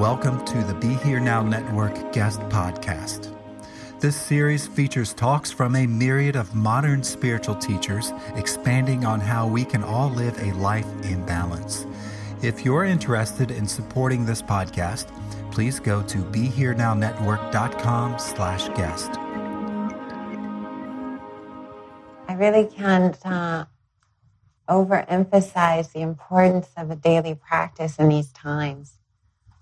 Welcome to the Be Here Now Network guest podcast. This series features talks from a myriad of modern spiritual teachers expanding on how we can all live a life in balance. If you're interested in supporting this podcast, please go to BeHereNowNetwork.com slash guest. I really can't uh, overemphasize the importance of a daily practice in these times.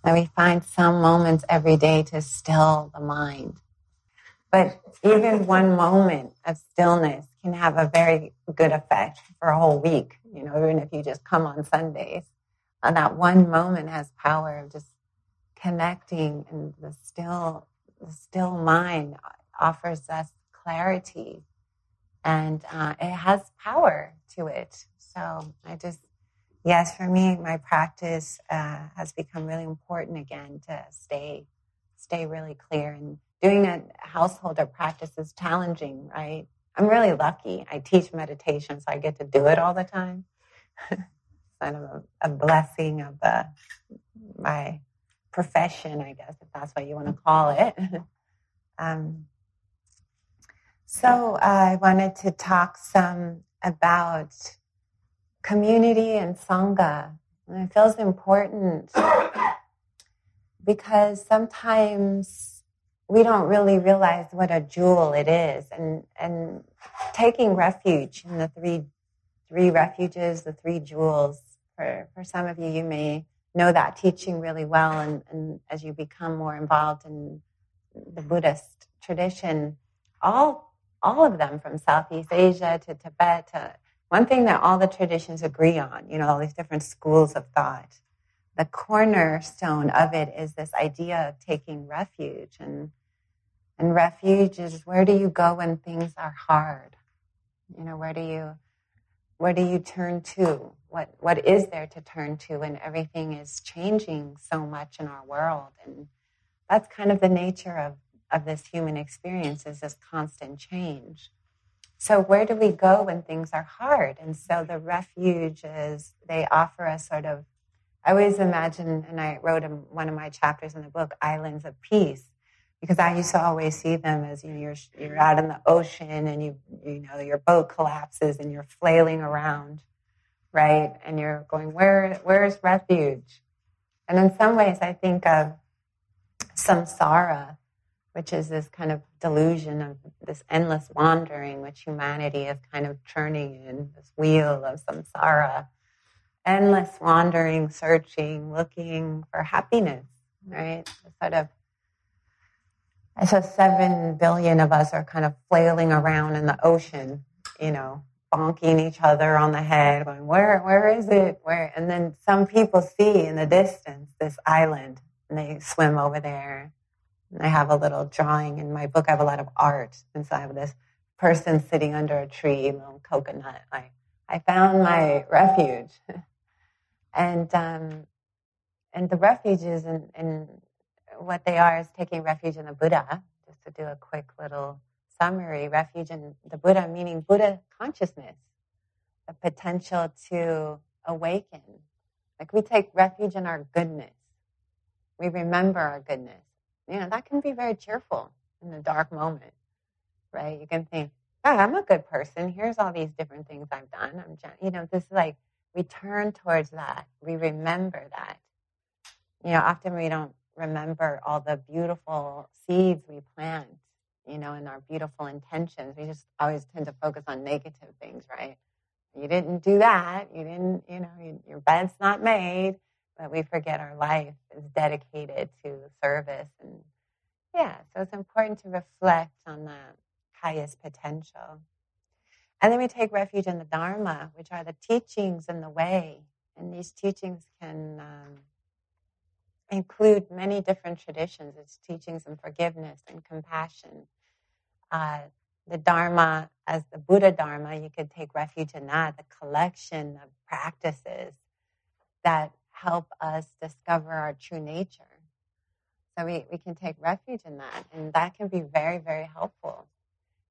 That we find some moments every day to still the mind. But even one moment of stillness can have a very good effect for a whole week, you know, even if you just come on Sundays. And that one moment has power of just connecting and the still the still mind offers us clarity and uh, it has power to it. So I just yes, for me, my practice uh, has become really important again to stay stay really clear. And doing a householder practice is challenging, right? I'm really lucky. I teach meditation, so I get to do it all the time. It's kind of a, a blessing of uh, my profession, I guess, if that's what you want to call it. um, so I wanted to talk some about community and sangha. And it feels important because sometimes we don't really realize what a jewel it is. And, and taking refuge in the three, three refuges, the three jewels, for, for some of you, you may know that teaching really well. And, and as you become more involved in the Buddhist tradition, all, all of them from Southeast Asia to Tibet to one thing that all the traditions agree on, you know, all these different schools of thought, the cornerstone of it is this idea of taking refuge. And, and refuge is where do you go when things are hard? You know, where do you, where do you turn to? What, what is there to turn to when everything is changing so much in our world? And that's kind of the nature of, of this human experience is this constant change. So, where do we go when things are hard? And so, the refuge is they offer us sort of, I always imagine, and I wrote in one of my chapters in the book, Islands of Peace, because I used to always see them as you know, you're, you're out in the ocean and you, you know, your boat collapses and you're flailing around, right? And you're going, where, where's refuge? And in some ways, I think of samsara which is this kind of delusion of this endless wandering, which humanity is kind of churning in this wheel of samsara. Endless wandering, searching, looking for happiness, right? Sort of, so seven billion of us are kind of flailing around in the ocean, you know, bonking each other on the head, going, where, where is it? Where? And then some people see in the distance this island and they swim over there I have a little drawing in my book. I have a lot of art. And so I have this person sitting under a tree, a little coconut. Like, I found my refuge. and, um, and the refuges and, and what they are is taking refuge in the Buddha, just to do a quick little summary. Refuge in the Buddha, meaning Buddha consciousness, the potential to awaken. Like we take refuge in our goodness We remember our goodness. You know, that can be very cheerful in a dark moment, right? You can think, oh, I'm a good person. Here's all these different things I've done. I'm, you know, this is like we turn towards that. We remember that. You know, often we don't remember all the beautiful seeds we plant, you know, and our beautiful intentions. We just always tend to focus on negative things, right? You didn't do that. You didn't, you know, your bed's not made. But we forget our life is dedicated to service. And yeah, so it's important to reflect on the highest potential. And then we take refuge in the Dharma, which are the teachings and the way. And these teachings can um, include many different traditions. It's teachings and forgiveness and compassion. Uh, the Dharma, as the Buddha Dharma, you could take refuge in that, the collection of practices that help us discover our true nature. So we, we can take refuge in that, and that can be very, very helpful.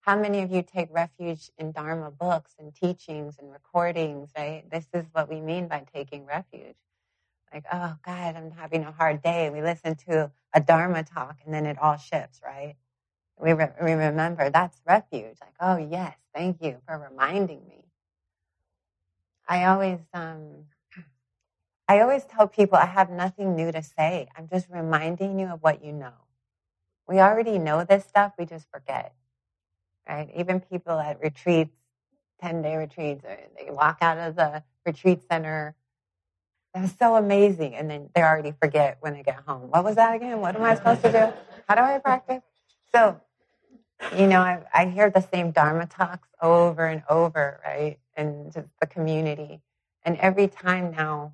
How many of you take refuge in Dharma books and teachings and recordings, right? This is what we mean by taking refuge. Like, oh God, I'm having a hard day. We listen to a Dharma talk and then it all shifts, right? We, re- we remember that's refuge. Like, oh yes, thank you for reminding me. I always, um, I always tell people I have nothing new to say. I'm just reminding you of what you know. We already know this stuff, we just forget. Right? Even people at retreats, 10 day retreats, they walk out of the retreat center. That's so amazing. And then they already forget when they get home. What was that again? What am I supposed to do? How do I practice? So, you know, I, I hear the same Dharma talks over and over, right? And the community. And every time now,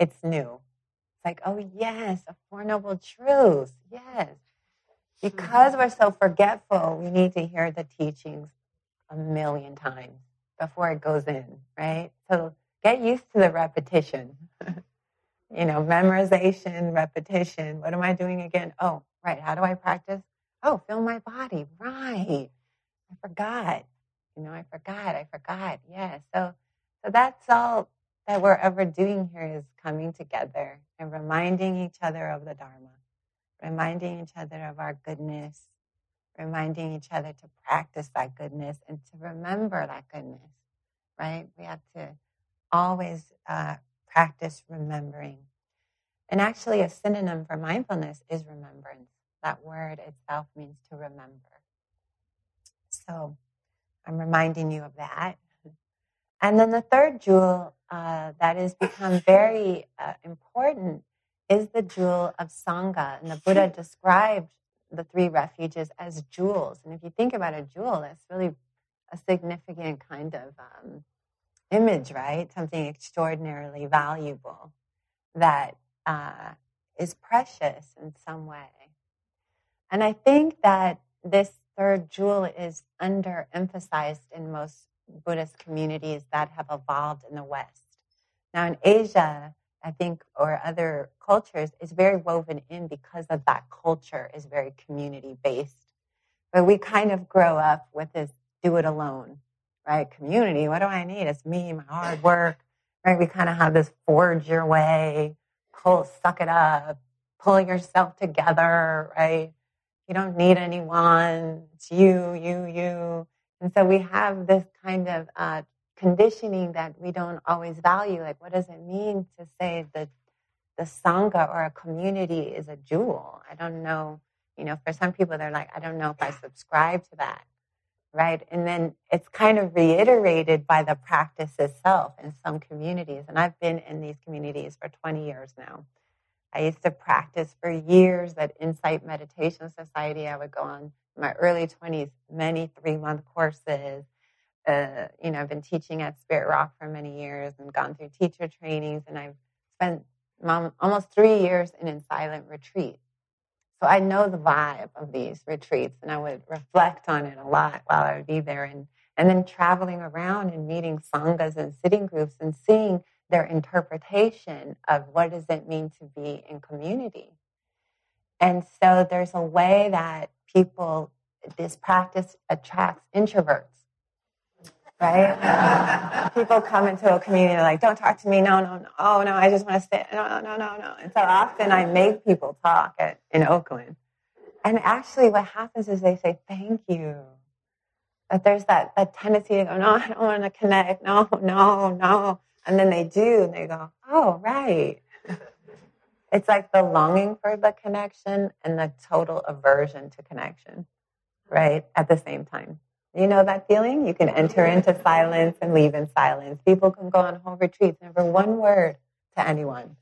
it's new. It's like, oh, yes, a Four Noble Truths. Yes. Because we're so forgetful, we need to hear the teachings a million times before it goes in, right? So get used to the repetition. you know, memorization, repetition. What am I doing again? Oh, right. How do I practice? Oh, feel my body. Right. I forgot. You know, I forgot. I forgot. Yeah. So, so that's all that we're ever doing here is coming together and reminding each other of the Dharma, reminding each other of our goodness, reminding each other to practice that goodness and to remember that goodness, right? We have to always uh, practice remembering. And actually, a synonym for mindfulness is remembrance. That word itself means to remember. So I'm reminding you of that. And then the third jewel uh, that has become very uh, important is the jewel of Sangha. And the Buddha described the three refuges as jewels. And if you think about a jewel, that's really a significant kind of um, image, right? Something extraordinarily valuable that uh, is precious in some way. And I think that this third jewel is underemphasized in most Buddhist communities that have evolved in the West. Now, in Asia, I think, or other cultures, is very woven in because of that culture is very community based. But we kind of grow up with this do it alone, right? Community, what do I need? It's me, my hard work, right? We kind of have this forge your way, pull, suck it up, pull yourself together, right? You don't need anyone. It's you, you, you. And so we have this kind of uh, conditioning that we don't always value. Like, what does it mean to say that the Sangha or a community is a jewel? I don't know. You know, for some people, they're like, I don't know if I subscribe to that. Right. And then it's kind of reiterated by the practice itself in some communities. And I've been in these communities for 20 years now. I used to practice for years at Insight Meditation Society. I would go on my early 20s, many three month courses. Uh, you know, I've been teaching at Spirit Rock for many years and gone through teacher trainings, and I've spent almost three years in, in silent retreat. So I know the vibe of these retreats, and I would reflect on it a lot while I would be there, and and then traveling around and meeting sanghas and sitting groups and seeing their interpretation of what does it mean to be in community. And so there's a way that people, this practice attracts introverts. right? People come into a community like, don't talk to me. No, no, no. Oh, no, I just want to stay. No, no, no, no, no. And so often I make people talk at, in Oakland. And actually what happens is they say, thank you. But there's that, that tendency to go, no, I don't want to connect. No, no, no. And then they do, and they go, oh, right. It's like the longing for the connection and the total aversion to connection, right? At the same time. You know that feeling? You can enter into silence and leave in silence. People can go on whole retreats, never one word to anyone.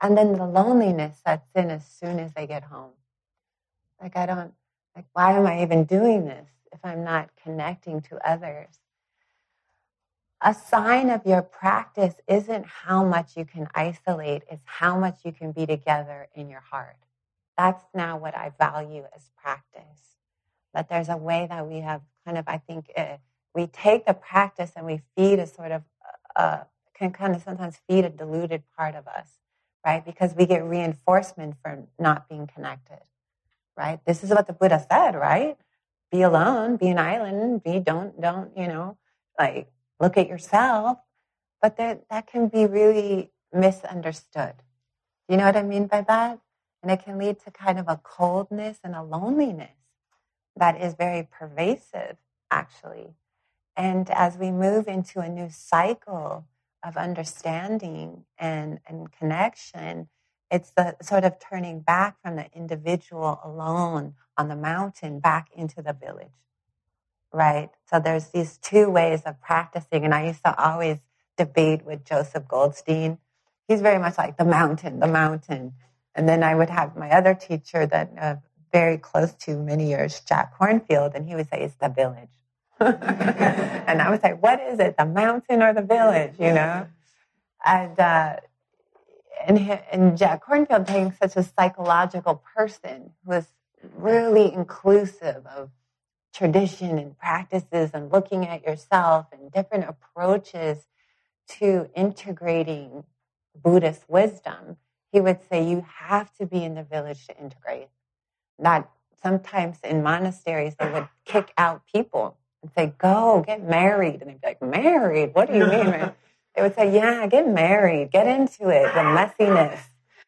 And then the loneliness sets in as soon as they get home. Like, I don't, like, why am I even doing this if I'm not connecting to others? A sign of your practice isn't how much you can isolate, it's how much you can be together in your heart. That's now what I value as practice. But there's a way that we have kind of, I think, uh, we take the practice and we feed a sort of, uh, uh, can kind of sometimes feed a diluted part of us, right? Because we get reinforcement for not being connected, right? This is what the Buddha said, right? Be alone, be an island, be, don't, don't, you know, like, look at yourself, but that, that can be really misunderstood. You know what I mean by that? And it can lead to kind of a coldness and a loneliness that is very pervasive, actually. And as we move into a new cycle of understanding and, and connection, it's the sort of turning back from the individual alone on the mountain back into the village right? So there's these two ways of practicing. And I used to always debate with Joseph Goldstein. He's very much like the mountain, the mountain. And then I would have my other teacher that uh, very close to many years, Jack Kornfield, and he would say it's the village. and I would say, what is it, the mountain or the village, you know? And, uh, and, and Jack Kornfield being such a psychological person was really inclusive of tradition and practices and looking at yourself and different approaches to integrating Buddhist wisdom, he would say you have to be in the village to integrate. Not sometimes in monasteries they would kick out people and say, "Go get married," and they'd be like, "Married? What do you mean?" they would say, "Yeah, get married, get into it, the messiness,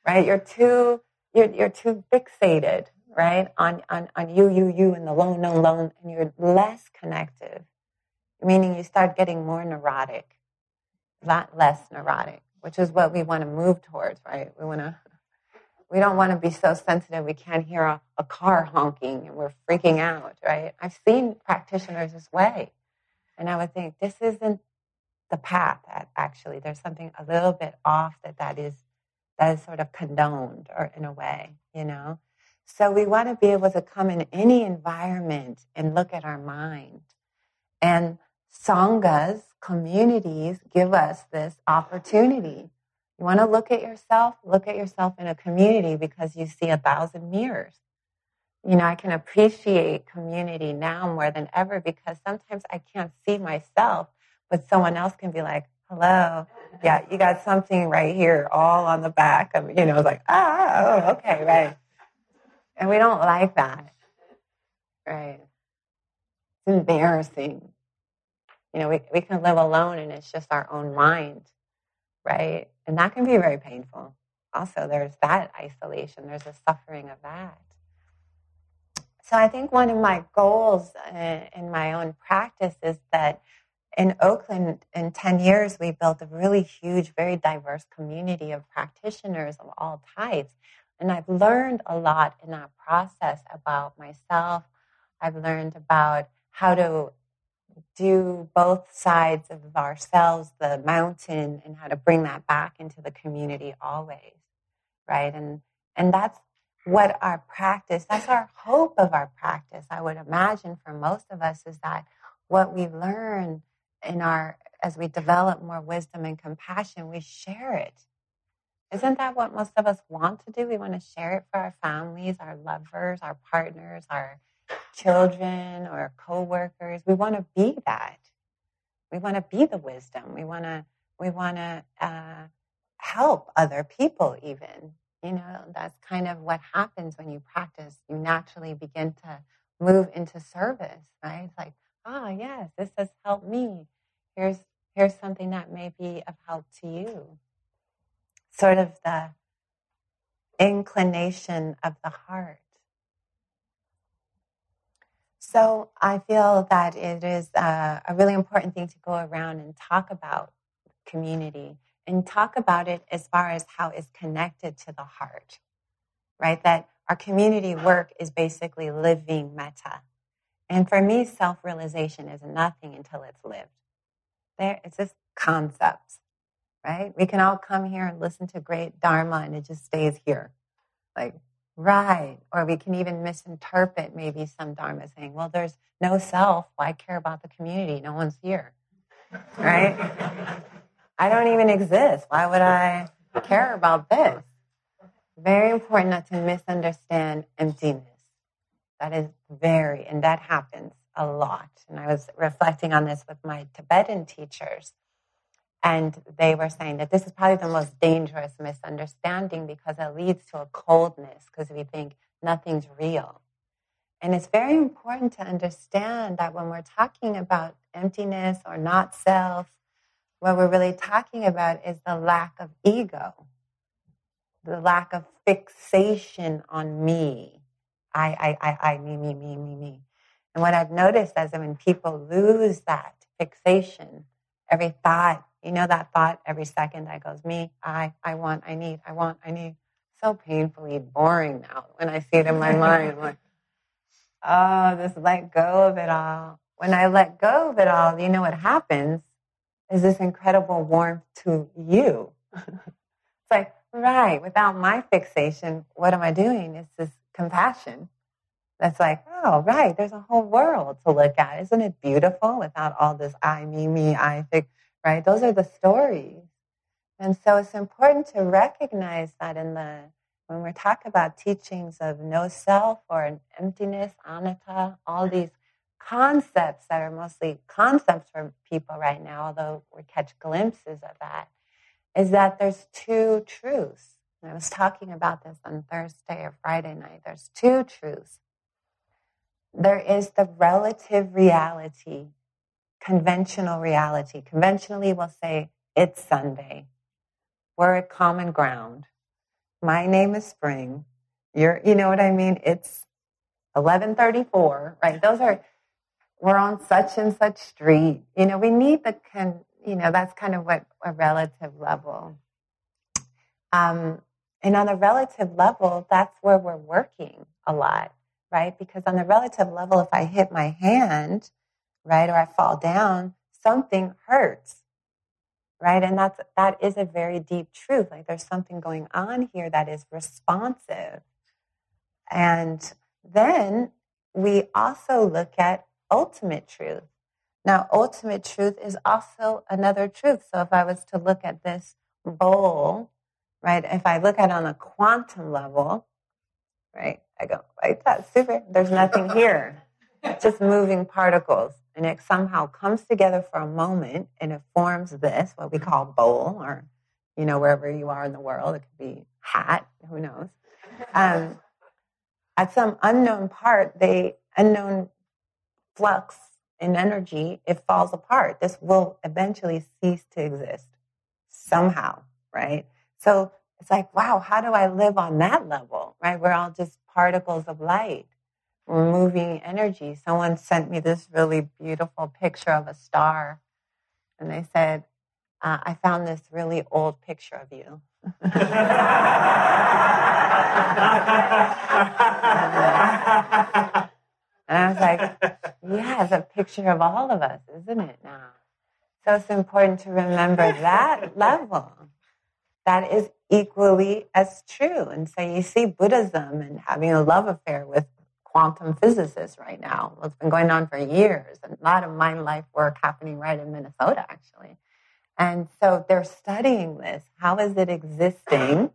right? You're too you're you're too fixated right? On, on, on you, you, you, and the lone, lone, lone, and you're less connective, meaning you start getting more neurotic, not less neurotic, which is what we want to move towards, right? We want to, we don't want to be so sensitive we can't hear a, a car honking and we're freaking out, right? I've seen practitioners this way. And I would think this isn't the path actually. There's something a little bit off that that is, that is sort of condoned or in a way, you know? So we want to be able to come in any environment and look at our mind. And sanghas, communities, give us this opportunity. You want to look at yourself, look at yourself in a community because you see a thousand mirrors. You know, I can appreciate community now more than ever because sometimes I can't see myself, but someone else can be like, hello, yeah, you got something right here, all on the back of, you know, like, ah, oh, okay, right. And we don't like that. Right. It's embarrassing. You know, we, we can live alone and it's just our own mind. Right. And that can be very painful. Also, there's that isolation, there's a suffering of that. So I think one of my goals uh, in my own practice is that in Oakland, in 10 years, we built a really huge, very diverse community of practitioners of all types. And I've learned a lot in that process about myself. I've learned about how to do both sides of ourselves, the mountain, and how to bring that back into the community always. Right. And, and that's what our practice, that's our hope of our practice. I would imagine for most of us is that what we learn in our, as we develop more wisdom and compassion, we share it isn't that what most of us want to do? We want to share it for our families, our lovers, our partners, our children, or co-workers. We want to be that. We want to be the wisdom. We want to we want to uh, help other people. Even you know that's kind of what happens when you practice. You naturally begin to move into service, right? It's like, ah, oh, yes, this has helped me. here's here's something that may be of help to you. Sort of the inclination of the heart. So I feel that it is a, a really important thing to go around and talk about community and talk about it as far as how it's connected to the heart, right? That our community work is basically living metta. And for me, self realization is nothing until it's lived. There, it's just concepts, right? We can all come here and listen to great Dharma and it just stays here. Like, right. Or we can even misinterpret maybe some Dharma saying, well, there's no self. Why care about the community? No one's here, right? I don't even exist. Why would I care about this? Very important not to misunderstand emptiness. That is very, and that happens a lot. And I was reflecting on this with my Tibetan teachers. And they were saying that this is probably the most dangerous misunderstanding because it leads to a coldness because we think nothing's real. And it's very important to understand that when we're talking about emptiness or not self, what we're really talking about is the lack of ego, the lack of fixation on me. I, I, I, I, me, me, me, me, me. And what I've noticed is that when people lose that fixation, every thought, you know, that thought every second that goes, me, I, I want, I need, I want, I need. So painfully boring now when I see it in my mind. I'm like, oh, just let go of it all. When I let go of it all, you know what happens? is this incredible warmth to you. it's like, right, without my fixation, what am I doing? It's this compassion. That's like, oh, right, there's a whole world to look at. Isn't it beautiful without all this I, me, me, I, fix, right? Those are the stories. And so it's important to recognize that in the, when we're about teachings of no self or emptiness, anatta, all these concepts that are mostly concepts for people right now, although we catch glimpses of that, is that there's two truths. And I was talking about this on Thursday or Friday night. There's two truths. There is the relative reality, conventional reality. Conventionally, we'll say, it's Sunday. We're at common ground. My name is Spring. You're, you know what I mean? It's 1134, right? Those are we're on such and such street. You know, we need the can. You know, that's kind of what a relative level. Um, and on a relative level, that's where we're working a lot, right? Because on the relative level, if I hit my hand, right, or I fall down, something hurts, right? And that's that is a very deep truth. Like there's something going on here that is responsive. And then we also look at ultimate truth. Now, ultimate truth is also another truth. So if I was to look at this bowl, right, if I look at it on a quantum level, right, I go, right, that's super. There's nothing here. just moving particles. And it somehow comes together for a moment and it forms this, what we call bowl, or, you know, wherever you are in the world. It could be hat, who knows. Um, at some unknown part, the unknown flux in energy, it falls apart. This will eventually cease to exist somehow, right? So it's like, wow, how do I live on that level, right? We're all just particles of light. Moving energy. Someone sent me this really beautiful picture of a star, and they said, uh, I found this really old picture of you. And I was like, yeah, it's a picture of all of us, isn't it now? So it's important to remember that level. That is equally as true. And so you see Buddhism and having a love affair with quantum physicists right now. It's been going on for years. And a lot of mind life work happening right in Minnesota, actually. And so they're studying this. How is it existing?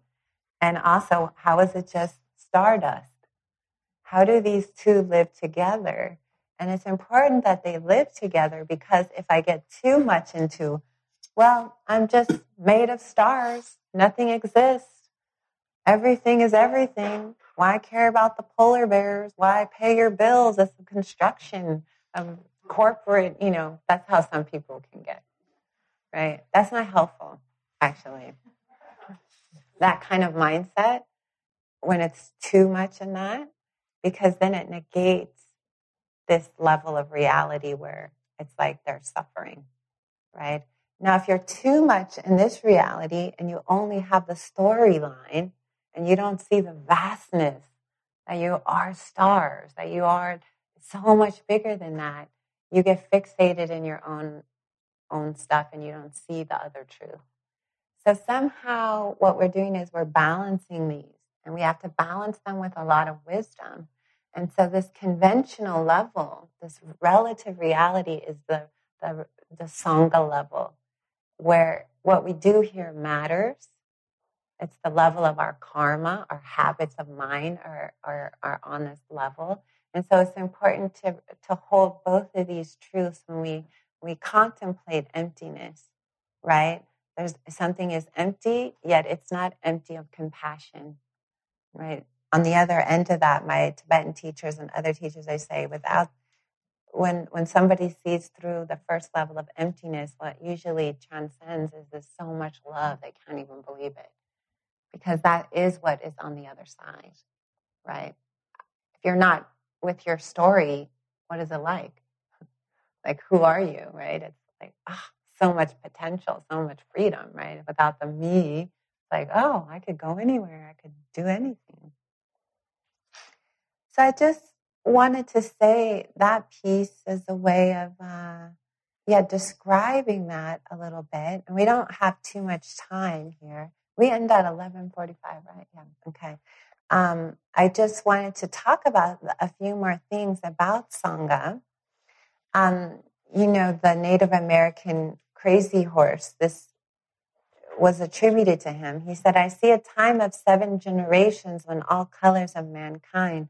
And also, how is it just stardust? how do these two live together? And it's important that they live together because if I get too much into, well, I'm just made of stars, nothing exists, everything is everything. Why care about the polar bears? Why pay your bills? It's the construction of corporate, you know, that's how some people can get right? That's not helpful, actually. That kind of mindset, when it's too much in that, because then it negates this level of reality where it's like they're suffering, right? Now, if you're too much in this reality and you only have the storyline and you don't see the vastness that you are stars, that you are so much bigger than that, you get fixated in your own own stuff and you don't see the other truth. So somehow what we're doing is we're balancing these and we have to balance them with a lot of wisdom. And so this conventional level, this relative reality is the the, the Sangha level, where what we do here matters. It's the level of our karma, our habits of mind are, are, are on this level. And so it's important to, to hold both of these truths when we, we contemplate emptiness, right? There's something is empty, yet it's not empty of compassion, right? On the other end of that, my Tibetan teachers and other teachers, they say, without when when somebody sees through the first level of emptiness, what usually transcends is this so much love they can't even believe it, because that is what is on the other side, right? If you're not with your story, what is it like? Like, who are you, right? It's like, oh, so much potential, so much freedom, right? Without the me, it's like, oh, I could go anywhere, I could do anything. So I just wanted to say that piece as a way of, uh, yeah, describing that a little bit. And we don't have too much time here. We end at 11:45, right? Yeah. Okay. Um, I just wanted to talk about a few more things about Sangha. Um, you know, the Native American crazy horse. This was attributed to him. He said, "I see a time of seven generations when all colors of mankind."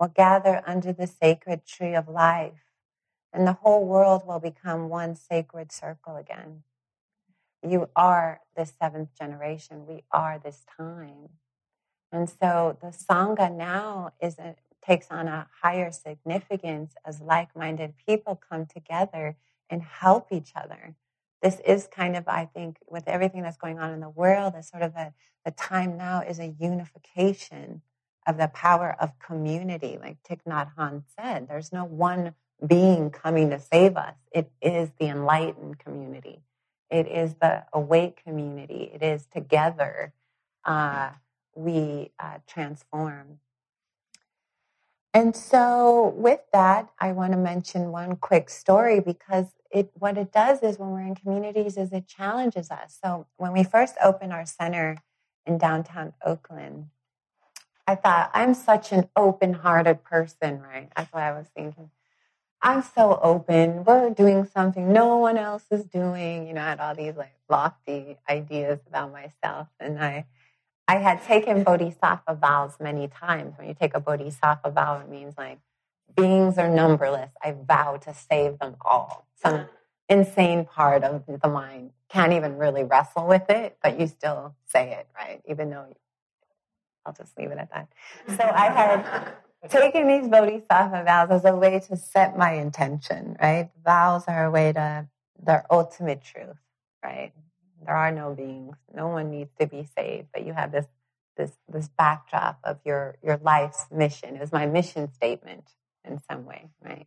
will gather under the sacred tree of life, and the whole world will become one sacred circle again. You are the seventh generation. We are this time. And so the Sangha now is a, takes on a higher significance as like minded people come together and help each other. This is kind of, I think, with everything that's going on in the world, a sort of a, the time now is a unification of the power of community. Like Thich Nhat Hanh said, there's no one being coming to save us. It is the enlightened community. It is the awake community. It is together uh, we uh, transform. And so, with that, I want to mention one quick story because it what it does is when we're in communities is it challenges us. So when we first opened our center in downtown Oakland, I thought, I'm such an open hearted person, right? That's what I was thinking. I'm so open. We're doing something no one else is doing. You know, I had all these like lofty ideas about myself. And I I had taken bodhisattva vows many times. When you take a bodhisattva vow, it means like beings are numberless. I vow to save them all. Some insane part of the mind can't even really wrestle with it, but you still say it, right? Even though I'll just leave it at that. So I had taken these bodhisattva vows as a way to set my intention, right? Vows are a way to their ultimate truth, right? There are no beings. No one needs to be saved, but you have this this this backdrop of your your life's mission. It was my mission statement in some way, right?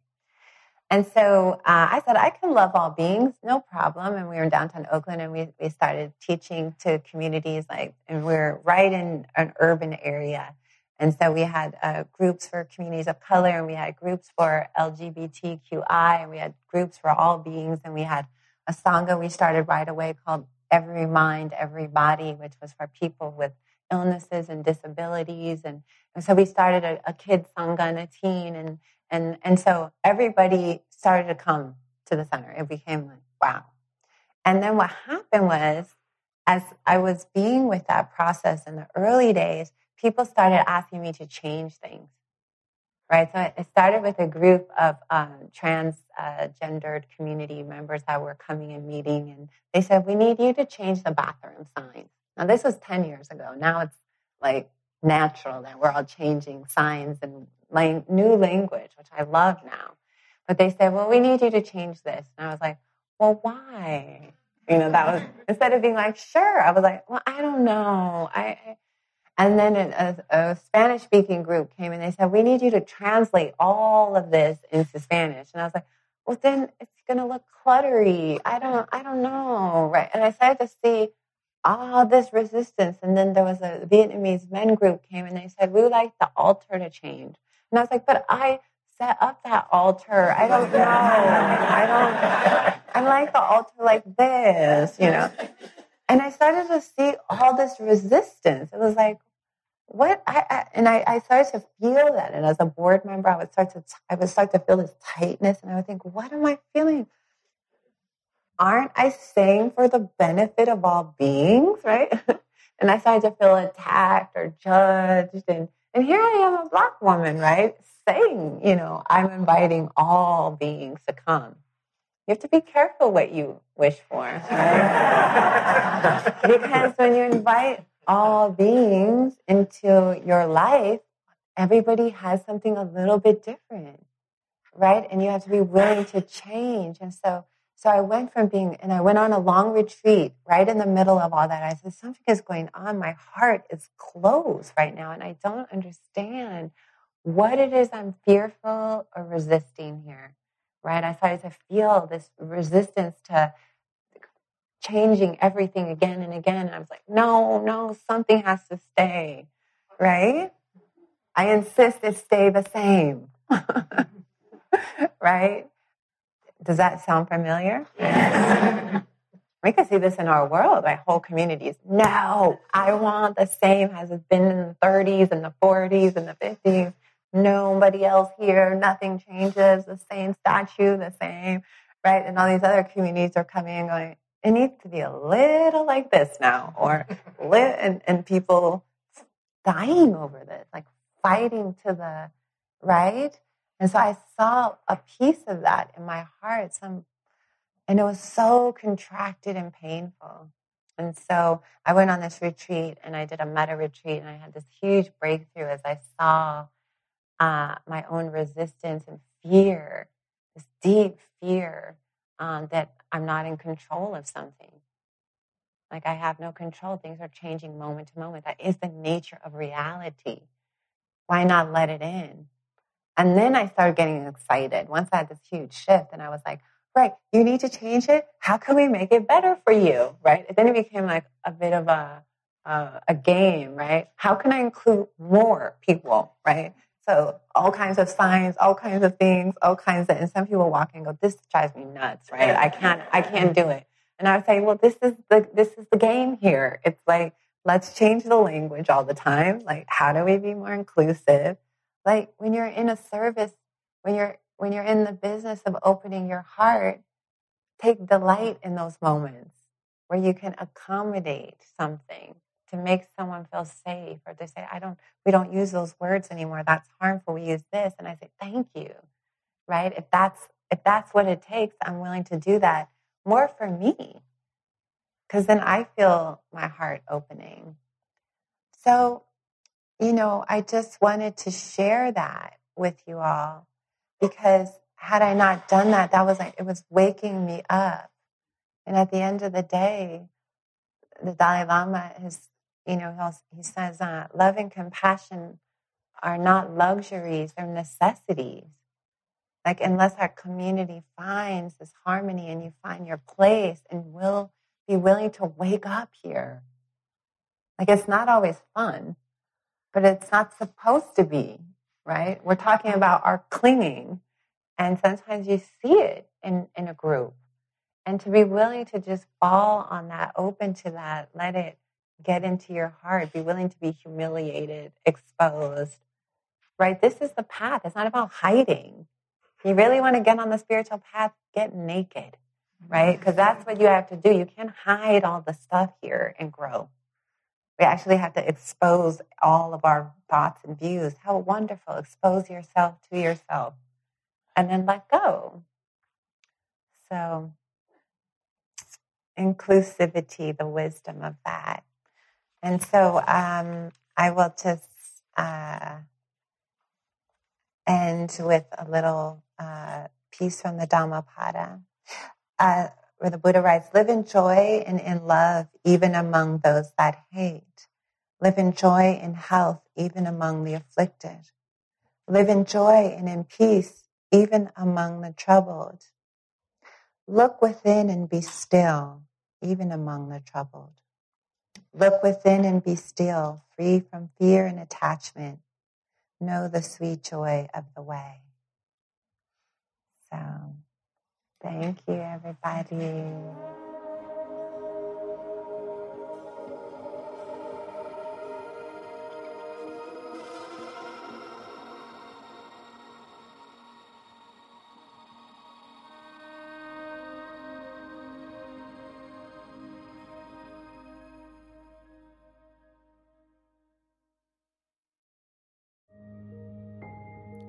And so uh, I said, I can love all beings, no problem. And we were in downtown Oakland and we, we started teaching to communities like, and we are right in an urban area. And so we had uh, groups for communities of color and we had groups for LGBTQI and we had groups for all beings. And we had a Sangha we started right away called Every Mind, Every Body, which was for people with illnesses and disabilities. And, and so we started a, a kid Sangha and a teen and, and, and so everybody started to come to the center. It became like, wow. And then what happened was, as I was being with that process in the early days, people started asking me to change things. Right. So it started with a group of um, transgendered uh, community members that were coming and meeting, and they said, We need you to change the bathroom signs. Now, this was 10 years ago. Now it's like natural that we're all changing signs and lang- new language, which I love now. But they said, well, we need you to change this. And I was like, well, why? You know, that was instead of being like, sure, I was like, well, I don't know. I, and then a, a Spanish speaking group came and they said, we need you to translate all of this into Spanish. And I was like, well, then it's going to look cluttery. I don't, I don't know. Right. And I started to see all this resistance. And then there was a Vietnamese men group came and they said, we would like the altar to change. And I was like, but I set up that altar. I don't know. I don't, I like the altar like this, you know. And I started to see all this resistance. It was like, what I, I and I, I, started to feel that. And as a board member, I would start to I would start to feel this tightness, and I would think, what am I feeling? Aren't I saying for the benefit of all beings, right? and I started to feel attacked or judged, and and here I am, a black woman, right, saying, you know, I'm inviting all beings to come. You have to be careful what you wish for, right? because when you invite all beings into your life, everybody has something a little bit different, right? And you have to be willing to change. And so, so I went from being, and I went on a long retreat right in the middle of all that. I said, something is going on. My heart is closed right now, and I don't understand what it is I'm fearful or resisting here, right? I started to feel this resistance to changing everything again and again. And I was like, no, no, something has to stay, right? I insist it stay the same, right? Does that sound familiar? we can see this in our world. My whole communities. no, I want the same as it's been in the 30s and the 40s and the 50s. Nobody else here, nothing changes, the same statue, the same, right? And all these other communities are coming and going, it needs to be a little like this now, or lit, and, and people dying over this, like fighting to the right. And so I saw a piece of that in my heart, some, and it was so contracted and painful. And so I went on this retreat and I did a metta retreat and I had this huge breakthrough as I saw uh, my own resistance and fear, this deep fear um, that I'm not in control of something. Like I have no control. Things are changing moment to moment. That is the nature of reality. Why not let it in? And then I started getting excited once I had this huge shift, and I was like, right, you need to change it. How can we make it better for you? Right? And then it became like a bit of a, a, a game, right? How can I include more people, right? So all kinds of signs, all kinds of things, all kinds of, and some people walk and go, this drives me nuts, right? I can't, I can't do it. And I would say, well, this is the, this is the game here. It's like, let's change the language all the time. Like, how do we be more inclusive? Like when you're in a service, when you're, when you're in the business of opening your heart, take delight in those moments where you can accommodate something to make someone feel safe or they say i don't we don't use those words anymore. That's harmful. We use this. And i say thank you. Right? If that's if that's what it takes i'm willing to do that more for me. Because then i feel my heart opening. So you know i just wanted to share that with you all because had i not done that that was like it was waking me up. And at the end of the day the Dalai Lama has you know, he says, uh, love and compassion are not luxuries, they're necessities. Like, unless our community finds this harmony and you find your place and will be willing to wake up here. Like, it's not always fun, but it's not supposed to be, right? We're talking about our clinging, and sometimes you see it in, in a group. And to be willing to just fall on that, open to that, let it get into your heart, be willing to be humiliated, exposed, right? This is the path. It's not about hiding. you really want to get on the spiritual path, get naked, right? Because that's what you have to do. You can't hide all the stuff here and grow. We actually have to expose all of our thoughts and views. How wonderful. Expose yourself to yourself and then let go. So, inclusivity, the wisdom of that. And so um, I will just uh, end with a little uh, piece from the Dhammapada. Uh, where the Buddha writes, live in joy and in love, even among those that hate. Live in joy and health, even among the afflicted. Live in joy and in peace, even among the troubled. Look within and be still, even among the troubled. Look within and be still, free from fear and attachment. Know the sweet joy of the way. So, thank you, everybody.